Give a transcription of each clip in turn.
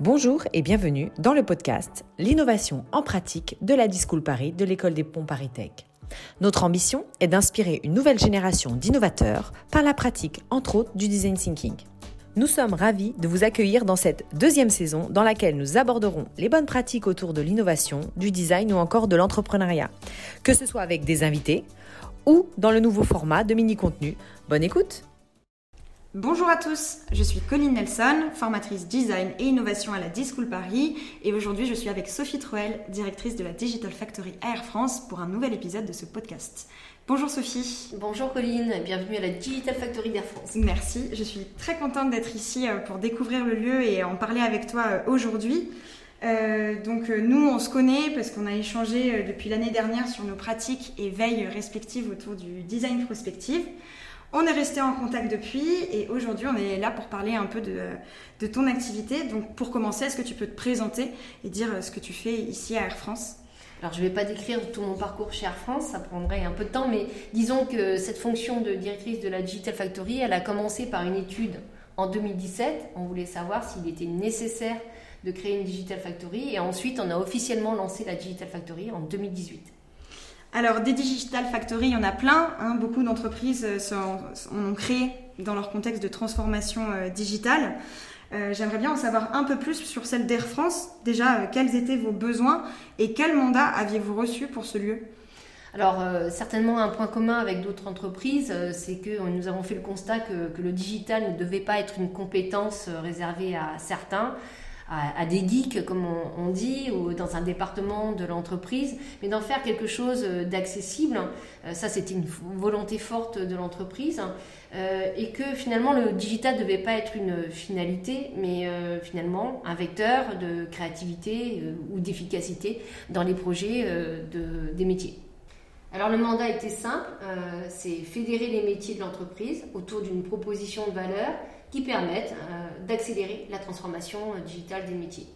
Bonjour et bienvenue dans le podcast L'innovation en pratique de la Discool Paris de l'école des ponts Paris Tech. Notre ambition est d'inspirer une nouvelle génération d'innovateurs par la pratique, entre autres, du design thinking. Nous sommes ravis de vous accueillir dans cette deuxième saison dans laquelle nous aborderons les bonnes pratiques autour de l'innovation, du design ou encore de l'entrepreneuriat, que ce soit avec des invités ou dans le nouveau format de mini-contenu. Bonne écoute Bonjour à tous, je suis Colline Nelson, formatrice design et innovation à la D-School Paris et aujourd'hui je suis avec Sophie Troel, directrice de la Digital Factory Air France pour un nouvel épisode de ce podcast. Bonjour Sophie. Bonjour Colline, bienvenue à la Digital Factory d'Air France. Merci, je suis très contente d'être ici euh, pour découvrir le lieu et en parler avec toi euh, aujourd'hui. Euh, donc nous, on se connaît parce qu'on a échangé depuis l'année dernière sur nos pratiques et veilles respectives autour du design prospective. On est resté en contact depuis et aujourd'hui on est là pour parler un peu de, ton activité. Donc pour commencer, est-ce que tu peux te présenter et dire ce que tu fais ici à Air France? Alors je ne vais pas décrire tout mon parcours chez Air France, ça prendrait un peu de temps, mais disons que cette fonction de directrice de la Digital Factory, elle a commencé par une étude en 2017. On voulait savoir s'il était nécessaire de créer une Digital Factory et ensuite on a officiellement lancé la Digital Factory en 2018. Alors, des Digital Factory, il y en a plein. Hein. beaucoup d'entreprises euh, en ont créé dans leur contexte de transformation euh, digitale. Euh, j'aimerais bien en savoir un peu plus sur celle d'Air France. Déjà, quels étaient vos besoins et quel mandat aviez-vous reçu pour ce lieu? Alors, certainement un point commun avec d'autres entreprises, c'est que nous avons fait le constat que, le digital ne devait pas être une compétence réservée à certains, à, des geeks, comme on, dit, ou dans un département de l'entreprise, mais d'en faire quelque chose d'accessible. Euh, ça, c'était une volonté forte de l'entreprise. Euh, et que finalement, le digital ne devait pas être une finalité, mais euh, finalement un vecteur de créativité ou d'efficacité dans les projets de, des métiers. Alors le mandat était simple, c'est fédérer les métiers de l'entreprise autour d'une proposition de valeur qui permettent euh, d'accélérer la transformation euh, digitale des métiers.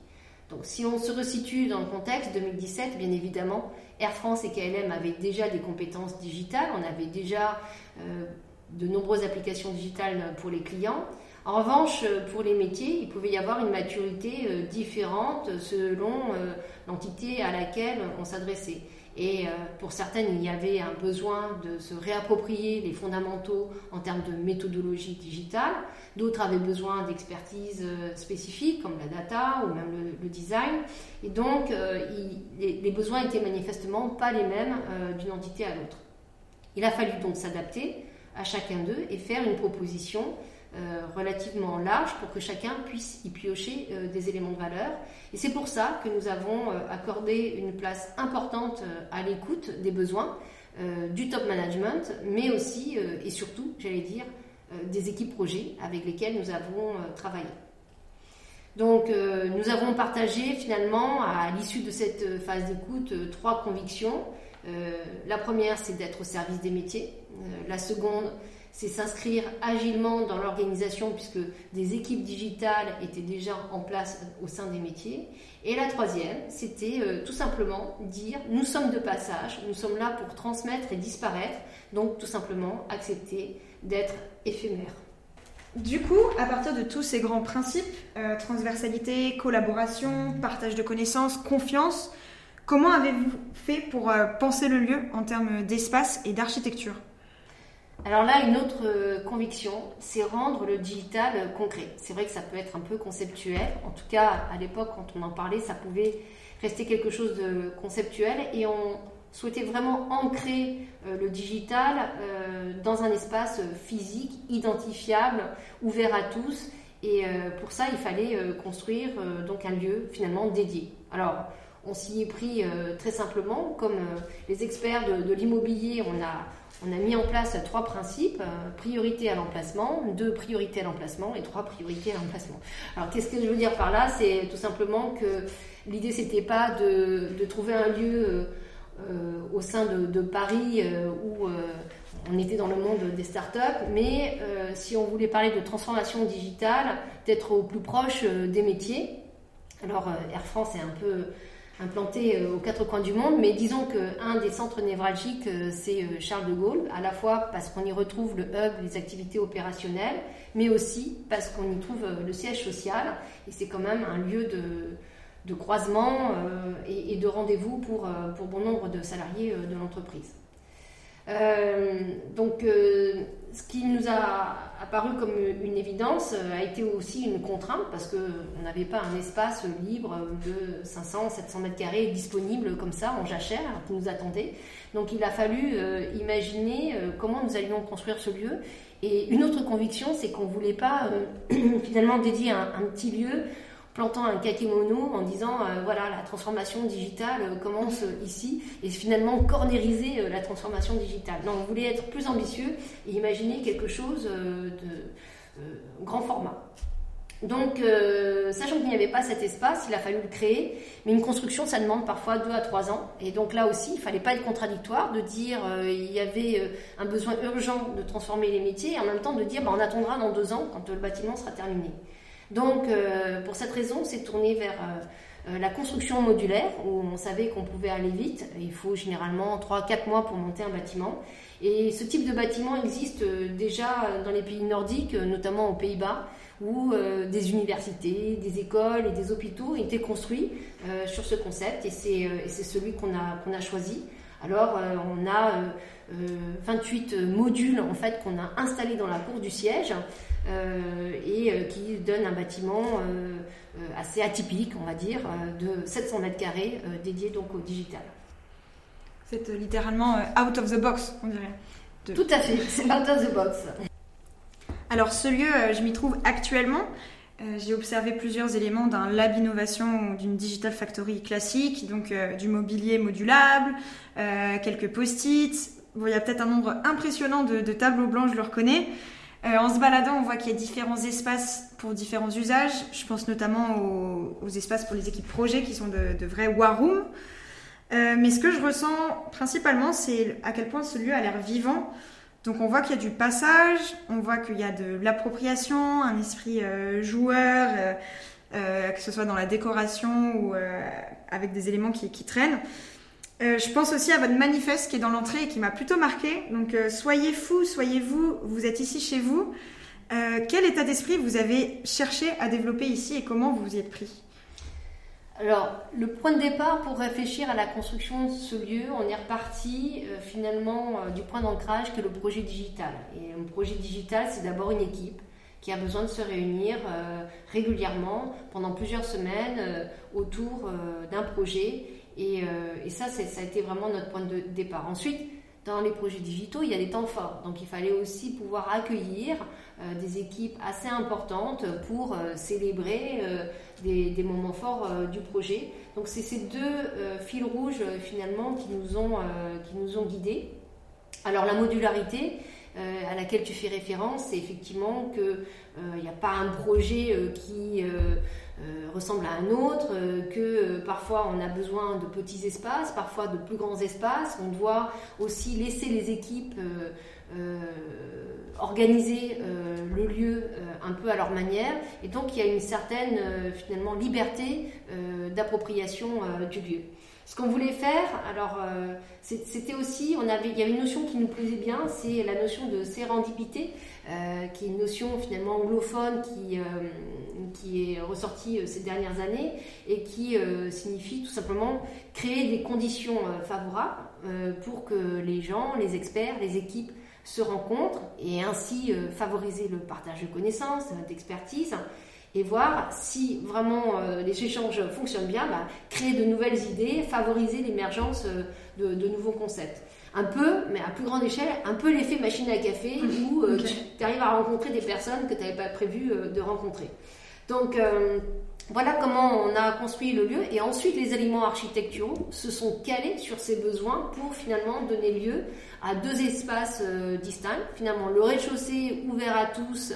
Donc si on se resitue dans le contexte 2017, bien évidemment, Air France et KLM avaient déjà des compétences digitales, on avait déjà euh, de nombreuses applications digitales pour les clients. En revanche, pour les métiers, il pouvait y avoir une maturité différente selon l'entité à laquelle on s'adressait. Et euh, pour certaines, il y avait un besoin de se réapproprier les fondamentaux en termes de méthodologie digitale. D'autres avaient besoin d'expertise euh, spécifique, comme la data ou même le, design. Et donc, euh, les, besoins étaient manifestement pas les mêmes d'une entité à l'autre. Il a fallu donc s'adapter à chacun d'eux et faire une proposition relativement large pour que chacun puisse y piocher euh, des éléments de valeur. Et c'est pour ça que nous avons euh, accordé une place importante à l'écoute des besoins du top management, mais aussi et surtout, j'allais dire, des équipes projets avec lesquelles nous avons travaillé. Donc, nous avons partagé finalement, à l'issue de cette phase d'écoute, trois convictions. la première, c'est d'être au service des métiers. la seconde, c'est s'inscrire agilement dans l'organisation puisque des équipes digitales étaient déjà en place au sein des métiers. Et la troisième, c'était euh, tout simplement dire nous sommes de passage, nous sommes là pour transmettre et disparaître, donc tout simplement accepter d'être éphémère. Du coup, à partir de tous ces grands principes, euh, transversalité, collaboration, partage de connaissances, confiance, comment avez-vous fait pour euh, penser le lieu en termes d'espace et d'architecture? Alors là, une autre euh, conviction, c'est rendre le digital euh, concret. C'est vrai que ça peut être un peu conceptuel. En tout cas, à l'époque, quand on en parlait, ça pouvait rester quelque chose de conceptuel. Et on souhaitait vraiment ancrer euh, le digital dans un espace physique, identifiable, ouvert à tous. Et pour ça, il fallait construire donc un lieu finalement dédié. Alors, on s'y est pris très simplement, comme les experts de, de l'immobilier, on a mis en place trois principes euh, priorité à l'emplacement, deux priorités à l'emplacement et trois priorités à l'emplacement. Alors qu'est-ce que je veux dire par là? C'est tout simplement que l'idée c'était pas de, trouver un lieu euh, euh, au sein de, Paris où on était dans le monde des startups, mais si on voulait parler de transformation digitale, d'être au plus proche des métiers. Alors Air France est un peu implantés aux quatre coins du monde, mais disons qu'un des centres névralgiques, c'est Charles de Gaulle, à la fois parce qu'on y retrouve le hub, les activités opérationnelles, mais aussi parce qu'on y trouve le siège social, et c'est quand même un lieu de, croisement et, de rendez-vous pour bon nombre de salariés de l'entreprise. Euh, donc, euh, ce qui nous a apparu comme une évidence euh, a été aussi une contrainte parce qu'on n'avait pas un espace libre de 500, 700 mètres carrés disponible comme ça en jachère qui nous attendait. Donc, il a fallu imaginer comment nous allions construire ce lieu. Et une autre conviction, c'est qu'on ne voulait pas finalement dédier un, un petit lieu plantant un kakémono en disant euh, voilà la transformation digitale euh, commence ici et finalement cornériser euh, la transformation digitale. Non, on voulait être plus ambitieux et imaginer quelque chose de grand format. Donc, sachant qu'il n'y avait pas cet espace, il a fallu le créer. Mais une construction, ça demande parfois deux à trois ans. Et donc là aussi, il fallait pas être contradictoire de dire il y avait un besoin urgent de transformer les métiers et en même temps de dire bah, on attendra dans deux ans quand le bâtiment sera terminé. Donc, euh, pour cette raison, on s'est tourné vers euh, euh, la construction modulaire, où on savait qu'on pouvait aller vite. Il faut généralement 3-4 mois pour monter un bâtiment. Et ce type de bâtiment existe déjà dans les pays nordiques, notamment aux Pays-Bas, où des universités, des écoles et des hôpitaux étaient construits sur ce concept. Et c'est celui qu'on a, a choisi. Alors, on a 28 modules en fait qu'on a installés dans la cour du siège euh, et euh, qui donne un bâtiment euh, assez atypique, on va dire, de 700 mètres carrés dédié donc au digital. C'est littéralement out of the box, on dirait. Tout à fait, c'est out of the box. Alors ce lieu, je m'y trouve actuellement. J'ai observé plusieurs éléments d'un lab innovation ou d'une digital factory classique, donc du mobilier modulable, quelques post-it. Bon, il y a peut-être un nombre impressionnant de, tableaux blancs, je le reconnais. Euh, en se baladant, on voit qu'il y a différents espaces pour différents usages. Je pense notamment aux, espaces pour les équipes projets qui sont de, vrais war rooms. Euh, mais ce que je ressens principalement, c'est à quel point ce lieu a l'air vivant. Donc on voit qu'il y a du passage, on voit qu'il y a de l'appropriation, un esprit euh, joueur, que ce soit dans la décoration ou avec des éléments qui traînent. Euh, je pense aussi à votre manifeste qui est dans l'entrée et qui m'a plutôt marqué. Donc, euh, soyez fous, soyez vous, vous êtes ici chez vous. Euh, quel état d'esprit vous avez cherché à développer ici et comment vous y êtes pris? Alors, le point de départ pour réfléchir à la construction de ce lieu, on est reparti finalement du point d'ancrage que le projet digital. Et un projet digital, c'est d'abord une équipe qui a besoin de se réunir régulièrement pendant plusieurs semaines autour d'un projet euh, et, ça, ça a été vraiment notre point de départ. Ensuite, dans les projets digitaux, il y a des temps forts. Donc il fallait aussi pouvoir accueillir euh, des équipes assez importantes pour euh, célébrer des, moments forts du projet. Donc c'est ces deux fils rouges finalement qui nous ont, qui nous ont guidés. Alors la modularité à laquelle tu fais référence, c'est effectivement qu'il n'y a pas un projet qui euh, ressemble à un autre, euh, que euh, parfois on a besoin de petits espaces, parfois de plus grands espaces. On doit aussi laisser les équipes organiser le lieu un peu à leur manière. Et donc il y a une certaine finalement liberté d'appropriation du lieu. Ce qu'on voulait faire, alors c'était aussi, il y avait une notion qui nous plaisait bien, c'est la notion de sérendipité. Euh, qui est une notion finalement anglophone qui, euh, qui est ressortie euh, ces dernières années et qui signifie tout simplement créer des conditions favorables pour que les gens, les experts, les équipes se rencontrent et ainsi favoriser le partage de connaissances, d'expertise et voir si vraiment les échanges fonctionnent bien, bah, créer de nouvelles idées, favoriser l'émergence de, de, nouveaux concepts un peu, mais à plus grande échelle, un peu l'effet machine à café où euh, tu arrives à rencontrer des personnes que tu n'avais pas prévu euh, de rencontrer. Donc euh, voilà comment on a construit le lieu et ensuite les éléments architecturaux se sont calés sur ces besoins pour finalement donner lieu à deux espaces distincts. Finalement, le rez-de-chaussée ouvert à tous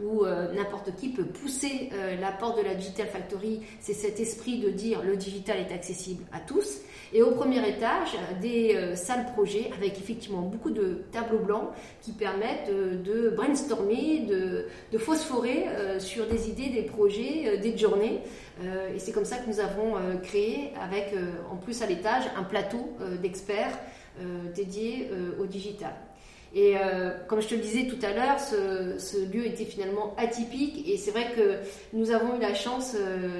où n'importe qui peut pousser la porte de la Digital Factory, c'est cet esprit de dire le digital est accessible à tous. Et au premier étage, des euh, salles projets avec effectivement beaucoup de tableaux blancs qui permettent de brainstormer, de, phosphorer euh, sur des idées, des projets, des journées. et c'est comme ça que nous avons créé, avec en plus à l'étage, un plateau d'experts dédiés au digital. Et comme je te le disais tout à l'heure, ce, ce, lieu était finalement atypique et c'est vrai que nous avons eu la chance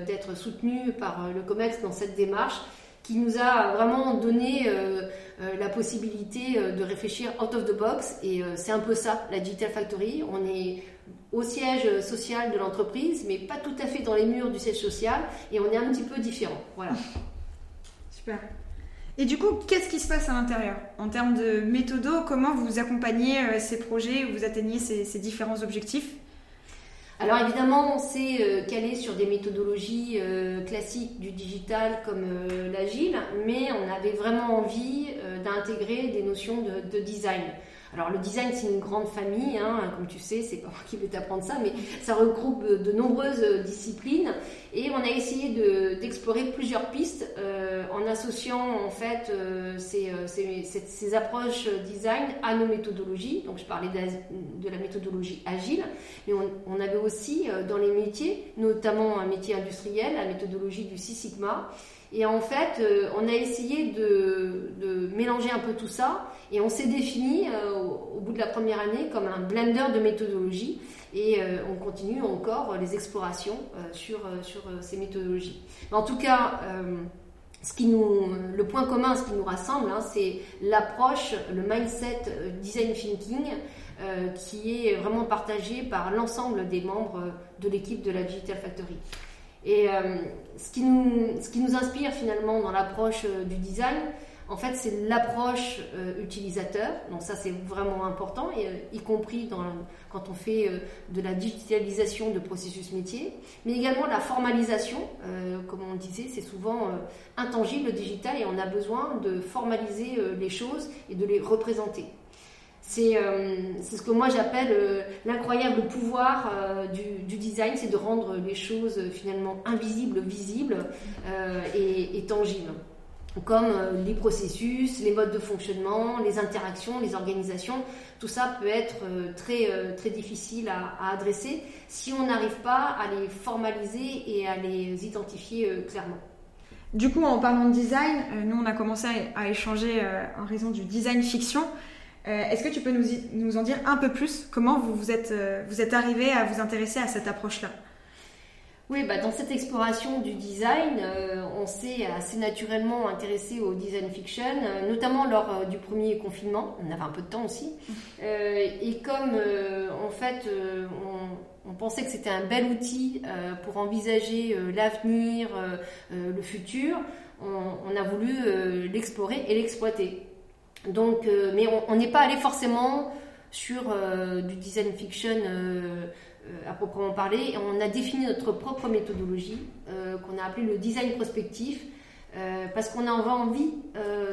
d'être soutenus par le COMEX dans cette démarche qui nous a vraiment donné euh, euh, la possibilité euh, de réfléchir out of the box. Et c'est un peu ça, la Digital Factory. On est au siège social de l'entreprise, mais pas tout à fait dans les murs du siège social, et on est un petit peu différent. Voilà. Super. Et du coup, qu'est-ce qui se passe à l'intérieur? En termes de méthodo, comment vous accompagnez ces projets, vous atteignez ces différents objectifs? Alors évidemment, on s'est euh, calé sur des méthodologies euh, classiques du digital comme euh, l'agile, mais on avait vraiment envie d'intégrer des notions de design. Alors le design c'est une grande famille, hein, comme tu sais, c'est pas moi qui vais t'apprendre ça, mais ça regroupe de nombreuses disciplines et on a essayé d'explorer plusieurs pistes euh, en associant en fait euh, ces, euh, ces, ces, approches design à nos méthodologies. Donc je parlais de, la méthodologie agile, mais on, on avait aussi dans les métiers, notamment un métier industriel, la méthodologie du Six Sigma. Et en fait, euh, on a essayé de, mélanger un peu tout ça et on s'est défini euh, au, bout de la première année comme un blender de méthodologie et euh, on continue encore les explorations sur, sur ces méthodologies. en tout cas, le point commun, ce qui nous rassemble, hein, c'est l'approche, le mindset design thinking qui est vraiment partagé par l'ensemble des membres de l'équipe de la Digital Factory. Et euh, ce, qui nous, ce qui nous inspire finalement dans l'approche euh, du design, en fait, c'est l'approche euh, utilisateur. Donc ça, c'est vraiment important, y compris dans, quand on fait de la digitalisation de processus métier, mais également la formalisation. comme on disait, c'est souvent intangible le digital et on a besoin de formaliser les choses et de les représenter. Euh, c'est ce que moi j'appelle euh, l'incroyable pouvoir euh, du, design, c'est de rendre les choses finalement invisibles, visibles et, tangibles. Comme les processus, les modes de fonctionnement, les interactions, les organisations, tout ça peut être très, très difficile à, à adresser si on n'arrive pas à les formaliser et à les identifier clairement. Du coup, en parlant de design, nous on a commencé à échanger en raison du design fiction. Euh, est-ce que tu peux nous, en dire un peu plus? Comment vous, vous êtes, euh, vous êtes arrivé à vous intéresser à cette approche-là? Oui, bah dans cette exploration du design, euh, on s'est assez naturellement intéressé au design fiction, notamment lors du premier confinement. On avait un peu de temps aussi. et comme en fait, on, pensait que c'était un bel outil pour envisager l'avenir, le futur, on a voulu l'explorer et l'exploiter. Donc, euh, mais on n'est pas allé forcément sur euh, du design fiction euh, à proprement parler. On a défini notre propre méthodologie qu'on a appelée le design prospectif parce qu'on a envie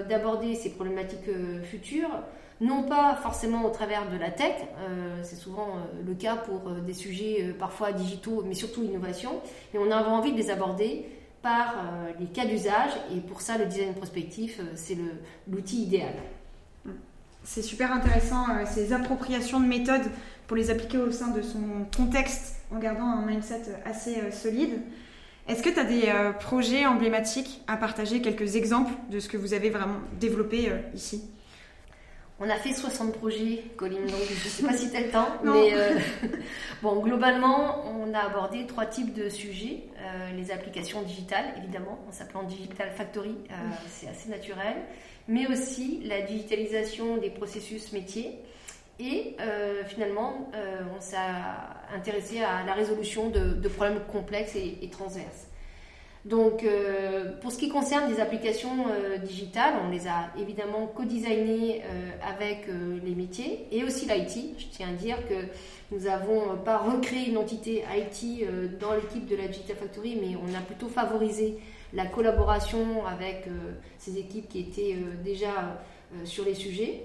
d'aborder ces problématiques futures non pas forcément au travers de la tech, c'est souvent le cas pour des sujets parfois digitaux, mais surtout innovation, mais on a envie de les aborder par les cas d'usage, et pour ça le design prospectif, c'est l'outil idéal. C'est super intéressant, euh, ces appropriations de méthodes pour les appliquer au sein de son contexte en gardant un mindset assez euh, solide. Est-ce que tu as des euh, projets emblématiques à partager, quelques exemples de ce que vous avez vraiment développé ici? On a fait 60 projets, Colline, donc je ne sais pas si tu as le temps, mais bon, globalement, on a abordé trois types de sujets. les applications digitales, évidemment, en s'appelant Digital Factory, c'est assez naturel mais aussi la digitalisation des processus métiers. Et euh, finalement, euh, on s'est intéressé à la résolution de, problèmes complexes et, transverses. Donc, euh, pour ce qui concerne des applications digitales, on les a évidemment co-designées avec les métiers et aussi l'IT. Je tiens à dire que nous n'avons pas recréé une entité IT dans l'équipe de la Digital Factory, mais on a plutôt favorisé la collaboration avec euh, ces équipes qui étaient euh, déjà euh, sur les sujets.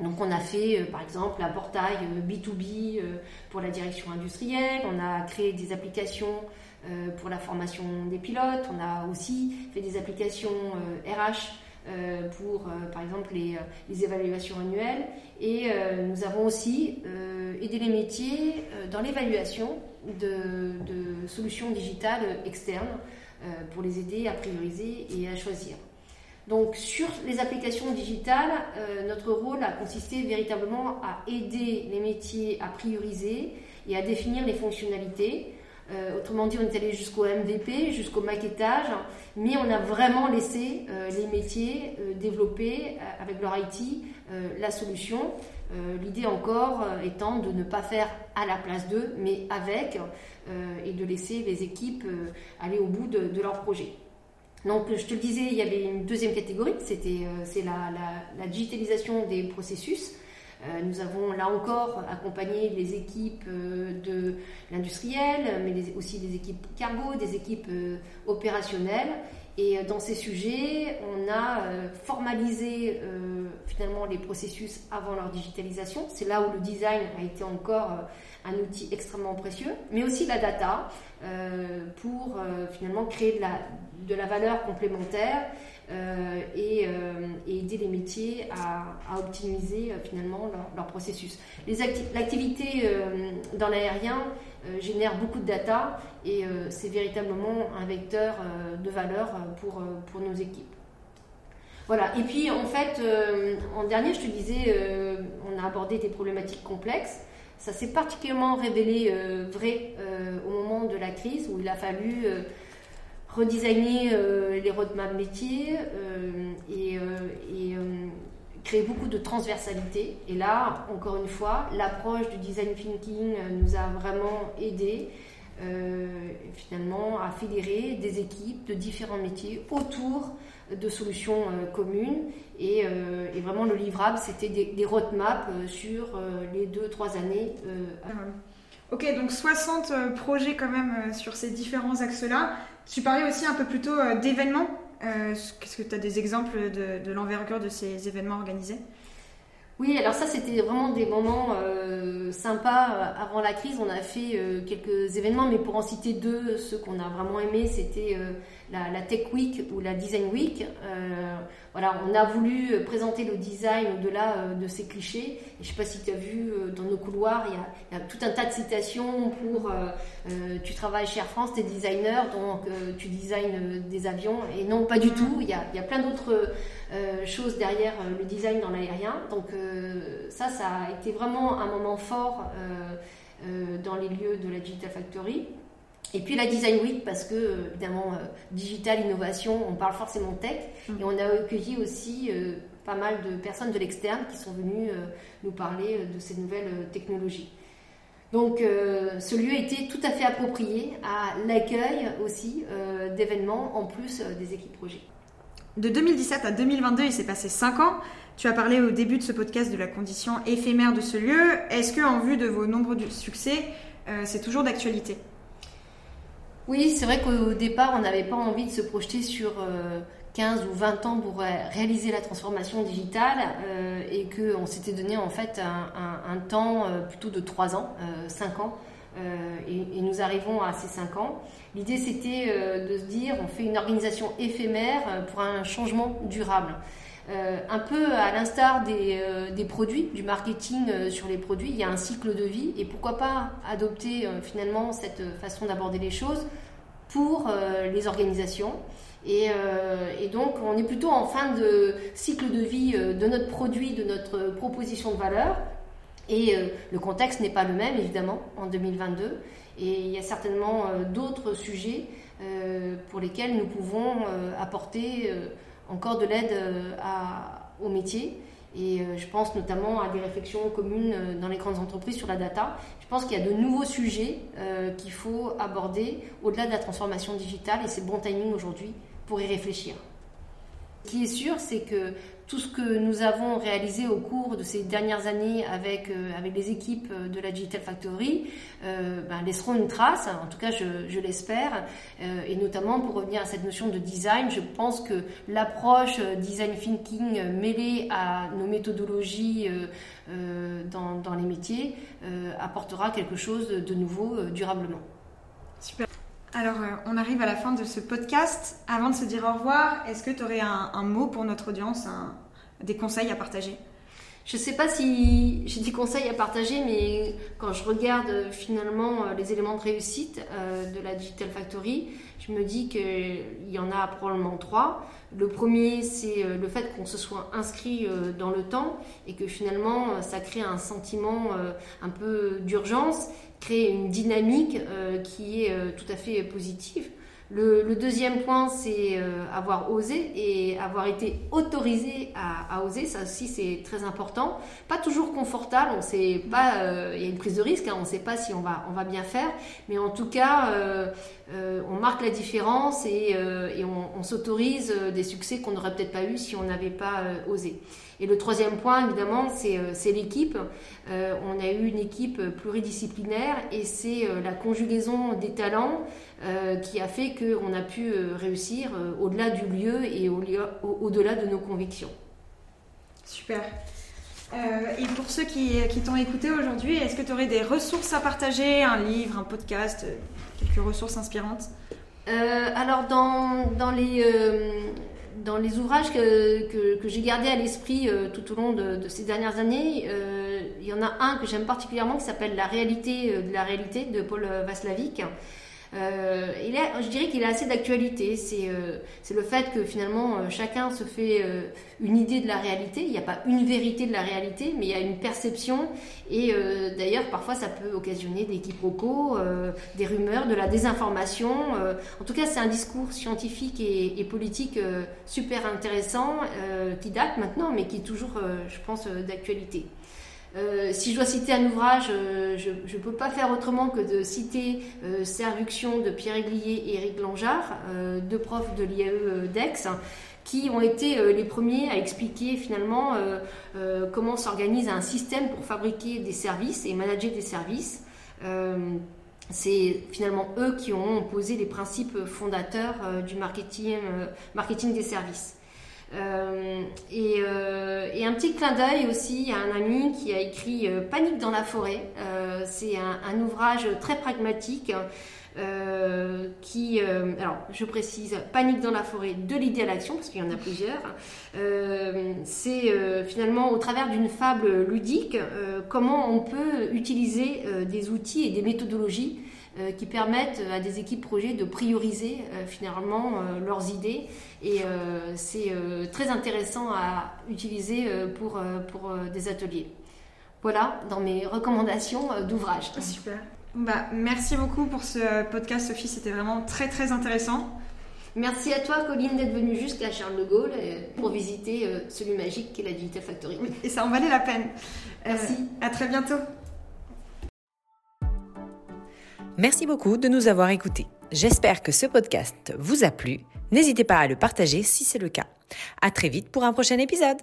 Donc on a fait par exemple un portail B2B pour la direction industrielle, on a créé des applications pour la formation des pilotes, on a aussi fait des applications RH pour par exemple les, évaluations annuelles et nous avons aussi aidé les métiers dans l'évaluation de, solutions digitales externes pour les aider à prioriser et à choisir. Donc sur les applications digitales, notre rôle a consisté véritablement à aider les métiers à prioriser et à définir les fonctionnalités. Autrement dit, on est allé jusqu'au MVP, jusqu'au maquettage, mais on a vraiment laissé les métiers développer avec leur IT la solution. Euh, l'idée encore euh, étant de ne pas faire à la place d'eux, mais avec, euh, et de laisser les équipes aller au bout de, leur projet. Donc, je te le disais, il y avait une deuxième catégorie, c'était c'est la, digitalisation des processus. Nous avons là encore accompagné les équipes de l'industriel, mais aussi des équipes cargo, des équipes opérationnelles. Et dans ces sujets, on a formalisé finalement les processus avant leur digitalisation. C'est là où le design a été encore euh, un outil extrêmement précieux, mais aussi la data euh, pour euh, finalement créer de la, de la valeur complémentaire et, aider les métiers à, optimiser finalement leur, processus. L'activité dans l'aérien génère beaucoup de data et c'est véritablement un vecteur de valeur pour, pour nos équipes. Voilà. Et puis, en fait, euh, en dernier, je te disais, euh, on a abordé des problématiques complexes. Ça s'est particulièrement révélé euh, vrai au moment de la crise où il a fallu redesigner les roadmaps métiers et, créer beaucoup de transversalité. Et là, encore une fois, l'approche du design thinking nous a vraiment aidés. finalement à fédérer des équipes de différents métiers autour de solutions euh, communes. Euh, et, vraiment, le livrable, c'était des, roadmaps euh, sur les deux, trois années. Ok, donc 60 projets quand même sur ces différents axes-là. Tu parlais aussi un peu plus tôt d'événements. Qu'est-ce que tu as des exemples de, de l'envergure de ces événements organisés? Oui, alors ça c'était vraiment des moments sympas. Avant la crise, on a fait quelques événements, mais pour en citer deux, ceux qu'on a vraiment aimés, c'était la, Tech Week ou la Design Week. Euh, voilà, on a voulu présenter le design au-delà euh, de ces clichés. je ne sais pas si tu as vu euh, dans nos couloirs, il y, a, tout un tas de citations pour tu travailles chez Air France, tu es designer, donc tu designes des avions. Et non, pas du tout. Il y a, y a plein d'autres choses derrière le design dans l'aérien. Donc ça, ça a été vraiment un moment fort dans les lieux de la Digital Factory. Et puis la Design Week, parce que évidemment, euh, digital, innovation, on parle forcément tech. Mm. Et on a accueilli aussi euh, pas mal de personnes de l'externe qui sont venues euh, nous parler de ces nouvelles technologies. Donc ce lieu était tout à fait approprié à l'accueil aussi d'événements en plus des équipes projets. De 2017 à 2022, il s'est passé 5 ans. Tu as parlé au début de ce podcast de la condition éphémère de ce lieu. Est-ce que, en vue de vos nombreux succès, c'est toujours d'actualité? Oui, c'est vrai qu'au départ, on n'avait pas envie de se projeter sur 15 euh, ou 20 ans pour réaliser la transformation digitale euh, et qu'on s'était donné en fait un, temps euh, plutôt de 3 ans, 5 ans. Et, nous arrivons à ces 5 ans. L'idée, c'était de se dire, on fait une organisation éphémère pour un changement durable. Un peu à l'instar des, des, produits, du marketing sur les produits, il y a un cycle de vie et pourquoi pas adopter finalement cette façon d'aborder les choses pour euh, les organisations. Euh, et, donc, on est plutôt en fin de cycle de vie euh, de notre produit, de notre proposition de valeur. Et le contexte n'est pas le même, évidemment, en 2022. Et il y a certainement d'autres sujets pour lesquels nous pouvons apporter encore de l'aide au métier. Et euh, je pense notamment à des réflexions communes euh, dans les grandes entreprises sur la data. Je pense qu'il y a de nouveaux sujets euh, qu'il faut aborder au-delà de la transformation digitale et c'est bon timing aujourd'hui pour y réfléchir. Ce qui est sûr, c'est que tout ce que nous avons réalisé au cours de ces dernières années avec, euh, avec les équipes euh, de la Digital Factory euh, ben, laisseront une trace, en tout cas je, je l'espère, et notamment pour revenir à cette notion de design, je pense que l'approche design thinking mêlée à nos méthodologies dans, dans, les métiers apportera quelque chose de nouveau durablement. Super. Alors, euh, on arrive à la fin de ce podcast. Avant de se dire au revoir, est-ce que tu aurais un, mot pour notre audience, des conseils à partager? Je ne sais pas si j'ai des conseils à partager, mais quand je regarde euh, finalement euh, les éléments de réussite de la Digital Factory, je me dis qu'il y en a probablement trois. Le premier, c'est le fait qu'on se soit inscrit dans le temps et que finalement, ça crée un sentiment un peu d'urgence, crée une dynamique qui est tout à fait positive. Le, deuxième point, c'est euh, avoir osé et avoir été autorisé à, oser. Ça aussi, c'est très important. Pas toujours confortable. On sait pas. Euh, il y a une prise de risque. Hein, on ne sait pas si on va, on va bien faire. Mais en tout cas, euh, on marque la différence et, on, on s'autorise des succès qu'on n'aurait peut-être pas eu si on n'avait pas osé. Et le troisième point, évidemment, c'est l'équipe. on a eu une équipe pluridisciplinaire et c'est la conjugaison des talents euh, qui a fait qu'on a pu euh, réussir euh, au-delà du lieu et au-delà de nos convictions. Super. et pour ceux qui, qui t'ont écouté aujourd'hui, est-ce que tu aurais des ressources à partager, un livre, un podcast, quelques ressources inspirantes? Alors dans, dans les dans les ouvrages que, j'ai gardés à l'esprit tout au long de, de, ces dernières années, il y en a un que j'aime particulièrement qui s'appelle La réalité de la réalité de Paul Vaslavic. Euh, il est, je dirais qu'il est assez d'actualité. C'est euh, le fait que finalement euh, chacun se fait euh, une idée de la réalité. Il n'y a pas une vérité de la réalité, mais il y a une perception. Et d'ailleurs, parfois, ça peut occasionner des quiproquos, des rumeurs, de la désinformation. en tout cas, c'est un discours scientifique et, et politique super intéressant qui date maintenant, mais qui est toujours, je pense, d'actualité. Euh, si je dois citer un ouvrage, euh, je ne peux pas faire autrement que de citer euh, Servuction de Pierre Aiguillet et Éric Langeard, deux profs de l'IAE d'Aix, qui ont été les premiers à expliquer finalement comment s'organise un système pour fabriquer des services et manager des services. c'est finalement eux qui ont posé les principes fondateurs du marketing, marketing des services. Euh, euh, et, un petit clin d'œil aussi à un ami qui a écrit euh, Panique dans la forêt. c'est un, ouvrage très pragmatique. qui, alors je précise, panique dans la forêt de l'idée à l'action, parce qu'il y en a plusieurs. c'est finalement au travers d'une fable ludique comment on peut utiliser des outils et des méthodologies qui permettent à des équipes projets de prioriser euh, finalement euh, leurs idées. Et c'est très intéressant à utiliser pour, pour des ateliers. Voilà dans mes recommandations d'ouvrage. Super. Bah, merci beaucoup pour ce podcast, Sophie. C'était vraiment très très intéressant. Merci à toi, Colline, d'être venue jusqu'à Charles de Gaulle pour visiter celui magique qu'est la Digital Factory. Et ça en valait la peine. Merci. à très bientôt. Merci beaucoup de nous avoir écoutés. J'espère que ce podcast vous a plu. N'hésitez pas à le partager si c'est le cas. À très vite pour un prochain épisode.